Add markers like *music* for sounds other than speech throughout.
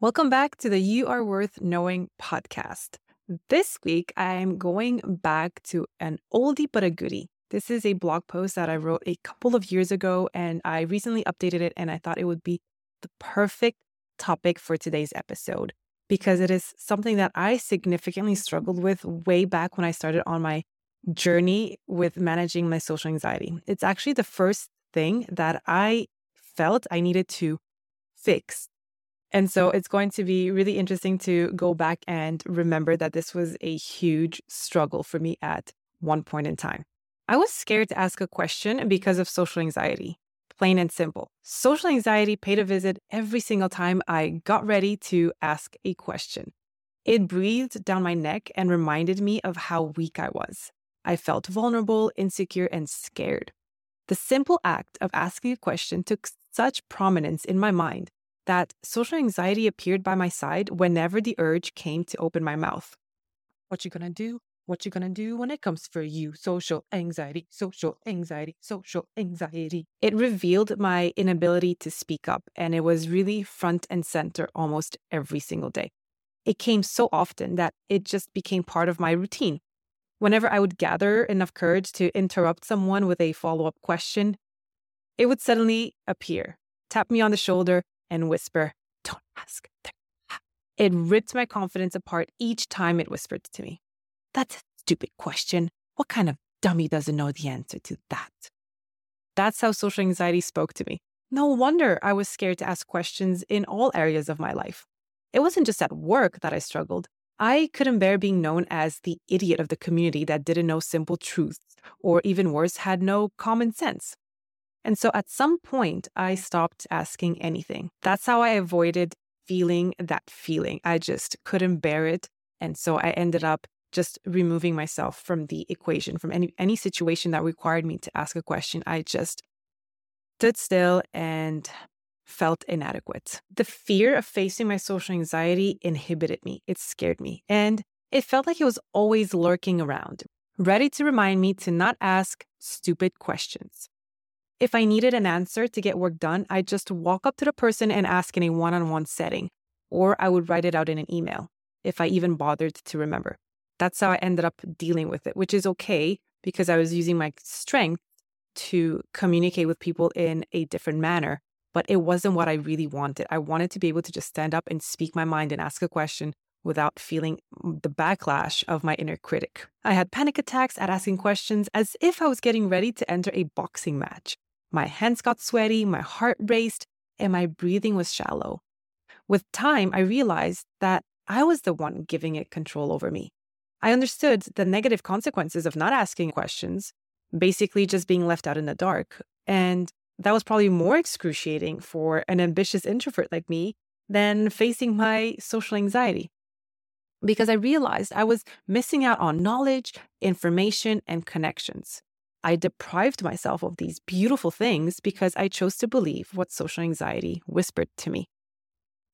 Welcome back to the You Are Worth Knowing podcast. This week, I'm going back to an oldie but a goodie. This is a blog post that I wrote a couple of years ago, and I recently updated it, and I thought it would be the perfect topic for today's episode because it is something that I significantly struggled with way back when I started on my journey with managing my social anxiety. It's actually the first thing that I felt I needed to fix. And so mm-hmm. it's going to be really interesting to go back and remember that this was a huge struggle for me at one point in time. I was scared to ask a question because of social anxiety. Plain and simple. Social anxiety paid a visit every single time I got ready to ask a question. It breathed down my neck and reminded me of how weak I was. I felt vulnerable, insecure, and scared. The simple act of asking a question took such prominence in my mind that social anxiety appeared by my side whenever the urge came to open my mouth. What you gonna do? What you gonna do when it comes for you? Social anxiety, social anxiety, social anxiety. It revealed my inability to speak up, and it was really front and center almost every single day. It came so often that it just became part of my routine. Whenever I would gather enough courage to interrupt someone with a follow up question, it would suddenly appear, tap me on the shoulder, and whisper, Don't ask. It ripped my confidence apart each time it whispered to me. That's a stupid question. What kind of dummy doesn't know the answer to that? That's how social anxiety spoke to me. No wonder I was scared to ask questions in all areas of my life. It wasn't just at work that I struggled. I couldn't bear being known as the idiot of the community that didn't know simple truths, or even worse, had no common sense. And so at some point, I stopped asking anything. That's how I avoided feeling that feeling. I just couldn't bear it. And so I ended up just removing myself from the equation, from any, any situation that required me to ask a question. I just stood still and felt inadequate. The fear of facing my social anxiety inhibited me. It scared me. And it felt like it was always lurking around, ready to remind me to not ask stupid questions. If I needed an answer to get work done, I'd just walk up to the person and ask in a one on one setting, or I would write it out in an email, if I even bothered to remember. That's how I ended up dealing with it, which is okay because I was using my strength to communicate with people in a different manner. But it wasn't what I really wanted. I wanted to be able to just stand up and speak my mind and ask a question without feeling the backlash of my inner critic. I had panic attacks at asking questions as if I was getting ready to enter a boxing match. My hands got sweaty, my heart raced, and my breathing was shallow. With time, I realized that I was the one giving it control over me. I understood the negative consequences of not asking questions, basically just being left out in the dark. And that was probably more excruciating for an ambitious introvert like me than facing my social anxiety. Because I realized I was missing out on knowledge, information, and connections. I deprived myself of these beautiful things because I chose to believe what social anxiety whispered to me.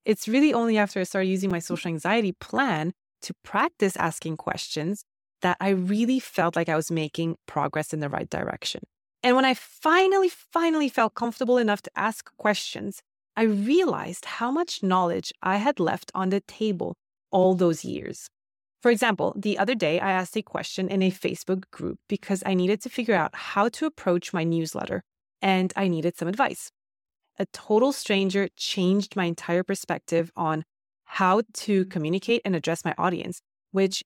It's really only after I started using my mm. social anxiety plan to practice asking questions that I really felt like I was making progress in the right direction. And when I finally, finally felt comfortable enough to ask questions, I realized how much knowledge I had left on the table all those years. For example, the other day I asked a question in a Facebook group because I needed to figure out how to approach my newsletter and I needed some advice. A total stranger changed my entire perspective on how to communicate and address my audience, which,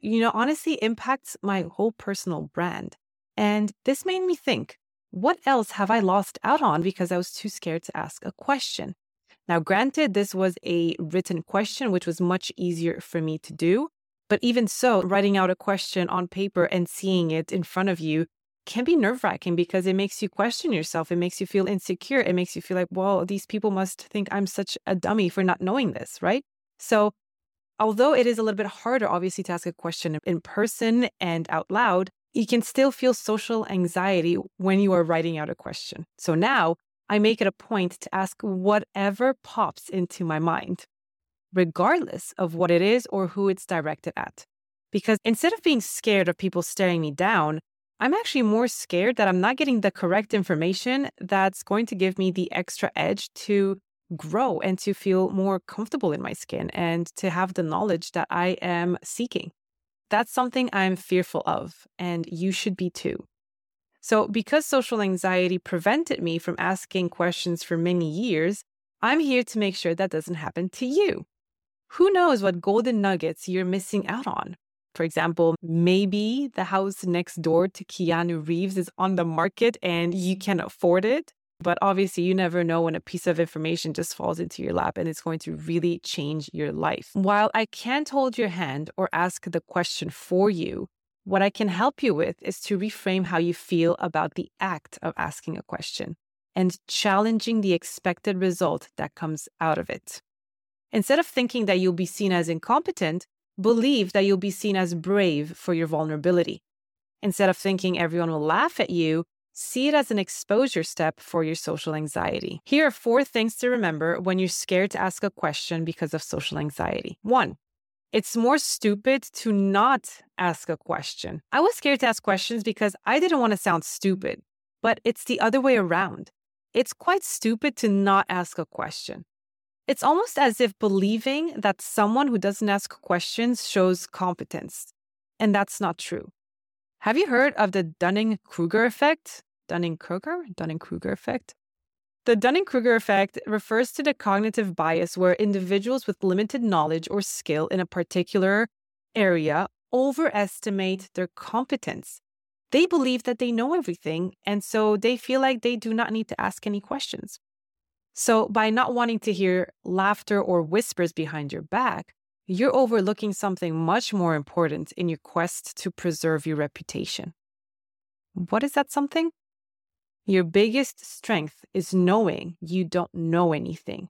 you know, honestly impacts my whole personal brand. And this made me think, what else have I lost out on because I was too scared to ask a question? Now, granted, this was a written question, which was much easier for me to do. But even so, writing out a question on paper and seeing it in front of you can be nerve wracking because it makes you question yourself. It makes you feel insecure. It makes you feel like, well, these people must think I'm such a dummy for not knowing this, right? So, although it is a little bit harder, obviously, to ask a question in person and out loud, you can still feel social anxiety when you are writing out a question. So now I make it a point to ask whatever pops into my mind, regardless of what it is or who it's directed at. Because instead of being scared of people staring me down, I'm actually more scared that I'm not getting the correct information that's going to give me the extra edge to grow and to feel more comfortable in my skin and to have the knowledge that I am seeking. That's something I'm fearful of, and you should be too. So, because social anxiety prevented me from asking questions for many years, I'm here to make sure that doesn't happen to you. Who knows what golden nuggets you're missing out on? For example, maybe the house next door to Keanu Reeves is on the market and you can afford it. But obviously, you never know when a piece of information just falls into your lap and it's going to really change your life. While I can't hold your hand or ask the question for you, what I can help you with is to reframe how you feel about the act of asking a question and challenging the expected result that comes out of it. Instead of thinking that you'll be seen as incompetent, believe that you'll be seen as brave for your vulnerability. Instead of thinking everyone will laugh at you, see it as an exposure step for your social anxiety. Here are four things to remember when you're scared to ask a question because of social anxiety. One, it's more stupid to not ask a question. I was scared to ask questions because I didn't want to sound stupid, but it's the other way around. It's quite stupid to not ask a question. It's almost as if believing that someone who doesn't ask questions shows competence. And that's not true. Have you heard of the Dunning Kruger effect? Dunning Kruger? Dunning Kruger effect? The Dunning Kruger effect refers to the cognitive bias where individuals with limited knowledge or skill in a particular area overestimate their competence. They believe that they know everything, and so they feel like they do not need to ask any questions. So, by not wanting to hear laughter or whispers behind your back, you're overlooking something much more important in your quest to preserve your reputation. What is that something? Your biggest strength is knowing you don't know anything.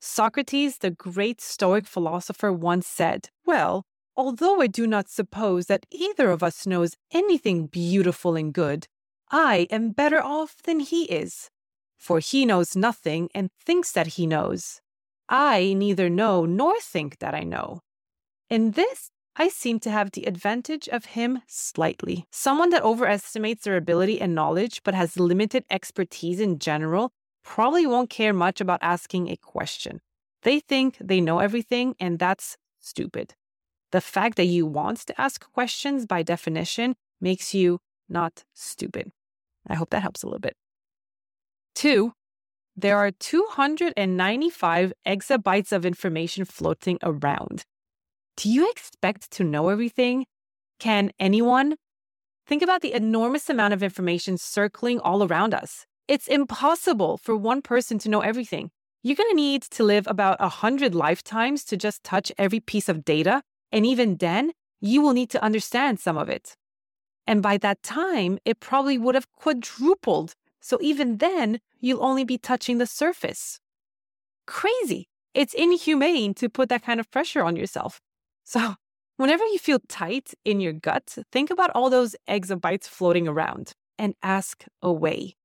Socrates, the great Stoic philosopher, once said, Well, although I do not suppose that either of us knows anything beautiful and good, I am better off than he is. For he knows nothing and thinks that he knows. I neither know nor think that I know. In this, I seem to have the advantage of him slightly. Someone that overestimates their ability and knowledge but has limited expertise in general probably won't care much about asking a question. They think they know everything, and that's stupid. The fact that you want to ask questions by definition makes you not stupid. I hope that helps a little bit. Two, there are 295 exabytes of information floating around. Do you expect to know everything? Can anyone? Think about the enormous amount of information circling all around us. It's impossible for one person to know everything. You're going to need to live about 100 lifetimes to just touch every piece of data. And even then, you will need to understand some of it. And by that time, it probably would have quadrupled. So even then, you'll only be touching the surface. Crazy. It's inhumane to put that kind of pressure on yourself. *laughs* So, whenever you feel tight in your gut, think about all those exabytes floating around and ask away.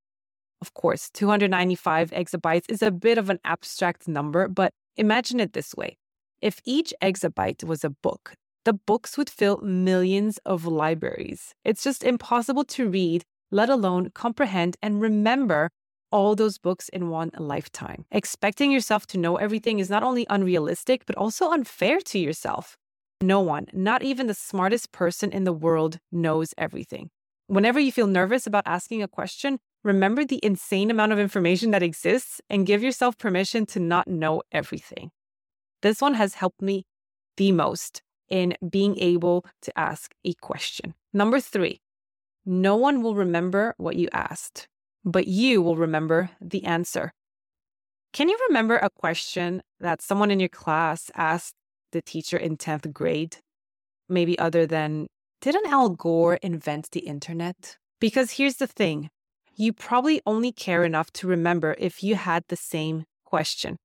Of course, 295 exabytes is a bit of an abstract number, but imagine it this way. If each exabyte was a book, the books would fill millions of libraries. It's just impossible to read, let alone comprehend and remember all those books in one lifetime. Expecting yourself to know everything is not only unrealistic, but also unfair to yourself. No one, not even the smartest person in the world, knows everything. Whenever you feel nervous about asking a question, remember the insane amount of information that exists and give yourself permission to not know everything. This one has helped me the most in being able to ask a question. Number three, no one will remember what you asked, but you will remember the answer. Can you remember a question that someone in your class asked the teacher in 10th grade, maybe other than, didn't Al Gore invent the internet? Because here's the thing you probably only care enough to remember if you had the same question.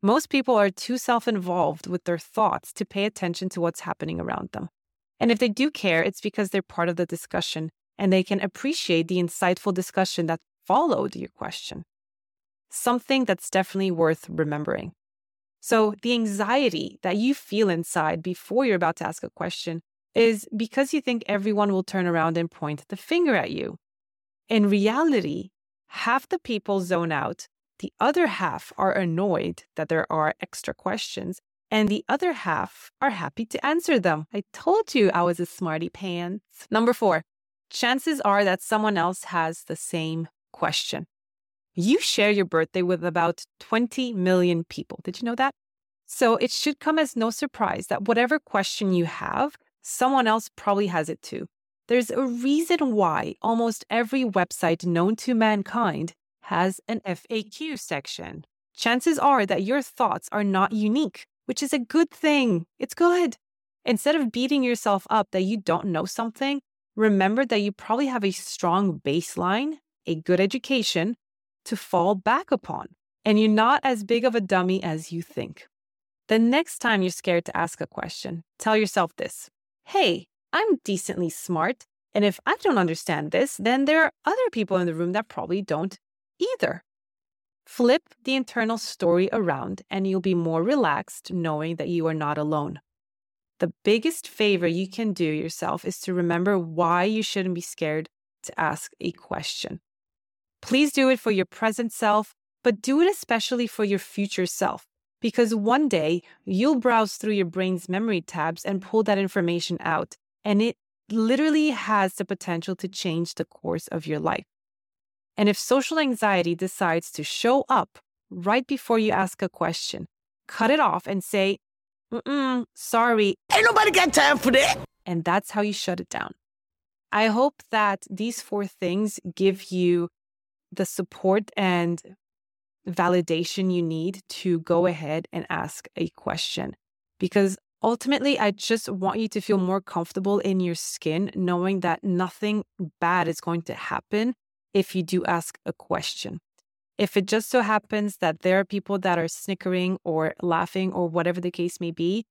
Most people are too self involved with their thoughts to pay attention to what's happening around them. And if they do care, it's because they're part of the discussion and they can appreciate the insightful discussion that followed your question. Something that's definitely worth remembering. So, the anxiety that you feel inside before you're about to ask a question is because you think everyone will turn around and point the finger at you. In reality, half the people zone out the other half are annoyed that there are extra questions, and the other half are happy to answer them. I told you I was a smarty pants. Number four, chances are that someone else has the same question. You share your birthday with about 20 million people. Did you know that? So it should come as no surprise that whatever question you have, someone else probably has it too. There's a reason why almost every website known to mankind has an FAQ section. Chances are that your thoughts are not unique, which is a good thing. It's good. Instead of beating yourself up that you don't know something, remember that you probably have a strong baseline, a good education to fall back upon, and you're not as big of a dummy as you think. The next time you're scared to ask a question, tell yourself this Hey, I'm decently smart. And if I don't understand this, then there are other people in the room that probably don't either. Flip the internal story around and you'll be more relaxed knowing that you are not alone. The biggest favor you can do yourself is to remember why you shouldn't be scared to ask a question. Please do it for your present self, but do it especially for your future self, because one day you'll browse through your brain's memory tabs and pull that information out, and it literally has the potential to change the course of your life. And if social anxiety decides to show up right before you ask a question, cut it off and say, Mm-mm, sorry. Ain't nobody got time for that. And that's how you shut it down. I hope that these four things give you the support and validation you need to go ahead and ask a question. Because ultimately, I just want you to feel more comfortable in your skin, knowing that nothing bad is going to happen if you do ask a question. If it just so happens that there are people that are snickering or laughing or whatever the case may be,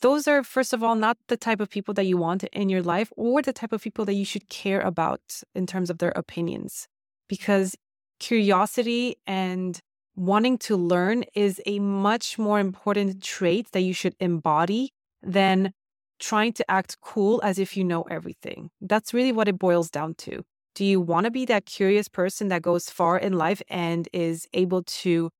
those are, first of all, not the type of people that you want in your life or the type of people that you should care about in terms of their opinions. Because curiosity and wanting to learn is a much more important trait that you should embody than trying to act cool as if you know everything. That's really what it boils down to. Do you want to be that curious person that goes far in life and is able to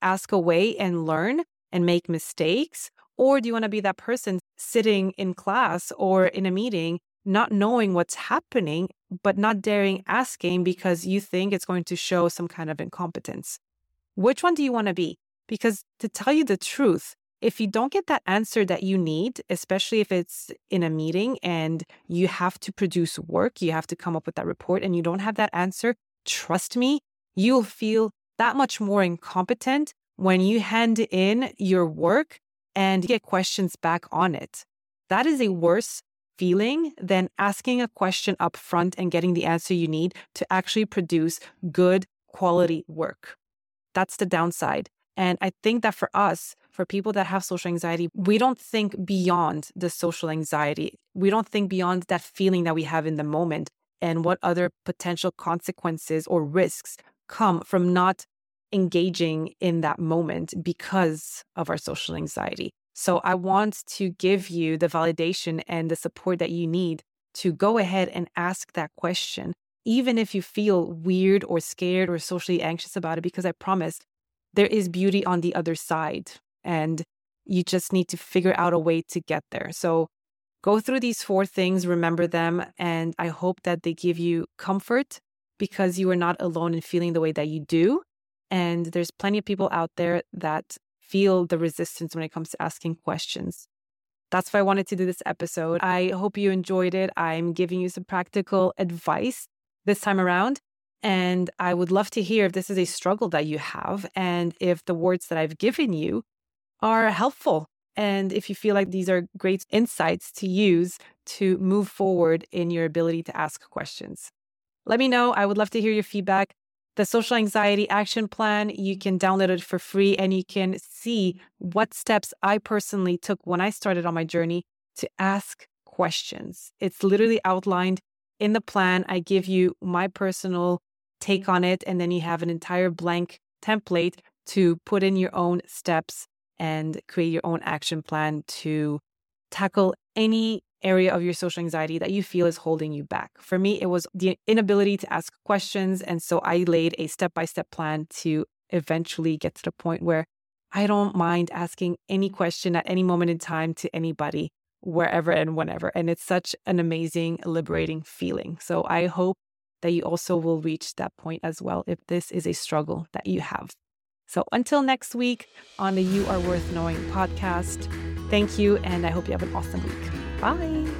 ask away and learn and make mistakes? Or do you want to be that person sitting in class or in a meeting, not knowing what's happening, but not daring asking because you think it's going to show some kind of incompetence? Which one do you want to be? Because to tell you the truth, if you don't get that answer that you need, especially if it's in a meeting and you have to produce work, you have to come up with that report and you don't have that answer, trust me, you'll feel that much more incompetent when you hand in your work and get questions back on it. That is a worse feeling than asking a question up front and getting the answer you need to actually produce good quality work. That's the downside. And I think that for us, for people that have social anxiety, we don't think beyond the social anxiety. We don't think beyond that feeling that we have in the moment and what other potential consequences or risks come from not engaging in that moment because of our social anxiety. So I want to give you the validation and the support that you need to go ahead and ask that question, even if you feel weird or scared or socially anxious about it, because I promise there is beauty on the other side and you just need to figure out a way to get there. So go through these four things, remember them, and I hope that they give you comfort because you are not alone in feeling the way that you do. And there's plenty of people out there that feel the resistance when it comes to asking questions. That's why I wanted to do this episode. I hope you enjoyed it. I'm giving you some practical advice this time around. And I would love to hear if this is a struggle that you have and if the words that I've given you are helpful. And if you feel like these are great insights to use to move forward in your ability to ask questions, let me know. I would love to hear your feedback. The social anxiety action plan, you can download it for free and you can see what steps I personally took when I started on my journey to ask questions. It's literally outlined in the plan. I give you my personal take on it, and then you have an entire blank template to put in your own steps and create your own action plan to tackle any area of your social anxiety that you feel is holding you back. For me, it was the inability to ask questions. And so I laid a step by step plan to eventually get to the point where I don't mind asking any question at any moment in time to anybody, wherever and whenever. And it's such an amazing, liberating feeling. So I hope that you also will reach that point as well if this is a struggle that you have. So until next week on the You Are Worth Knowing podcast, thank you. And I hope you have an awesome week. Bye.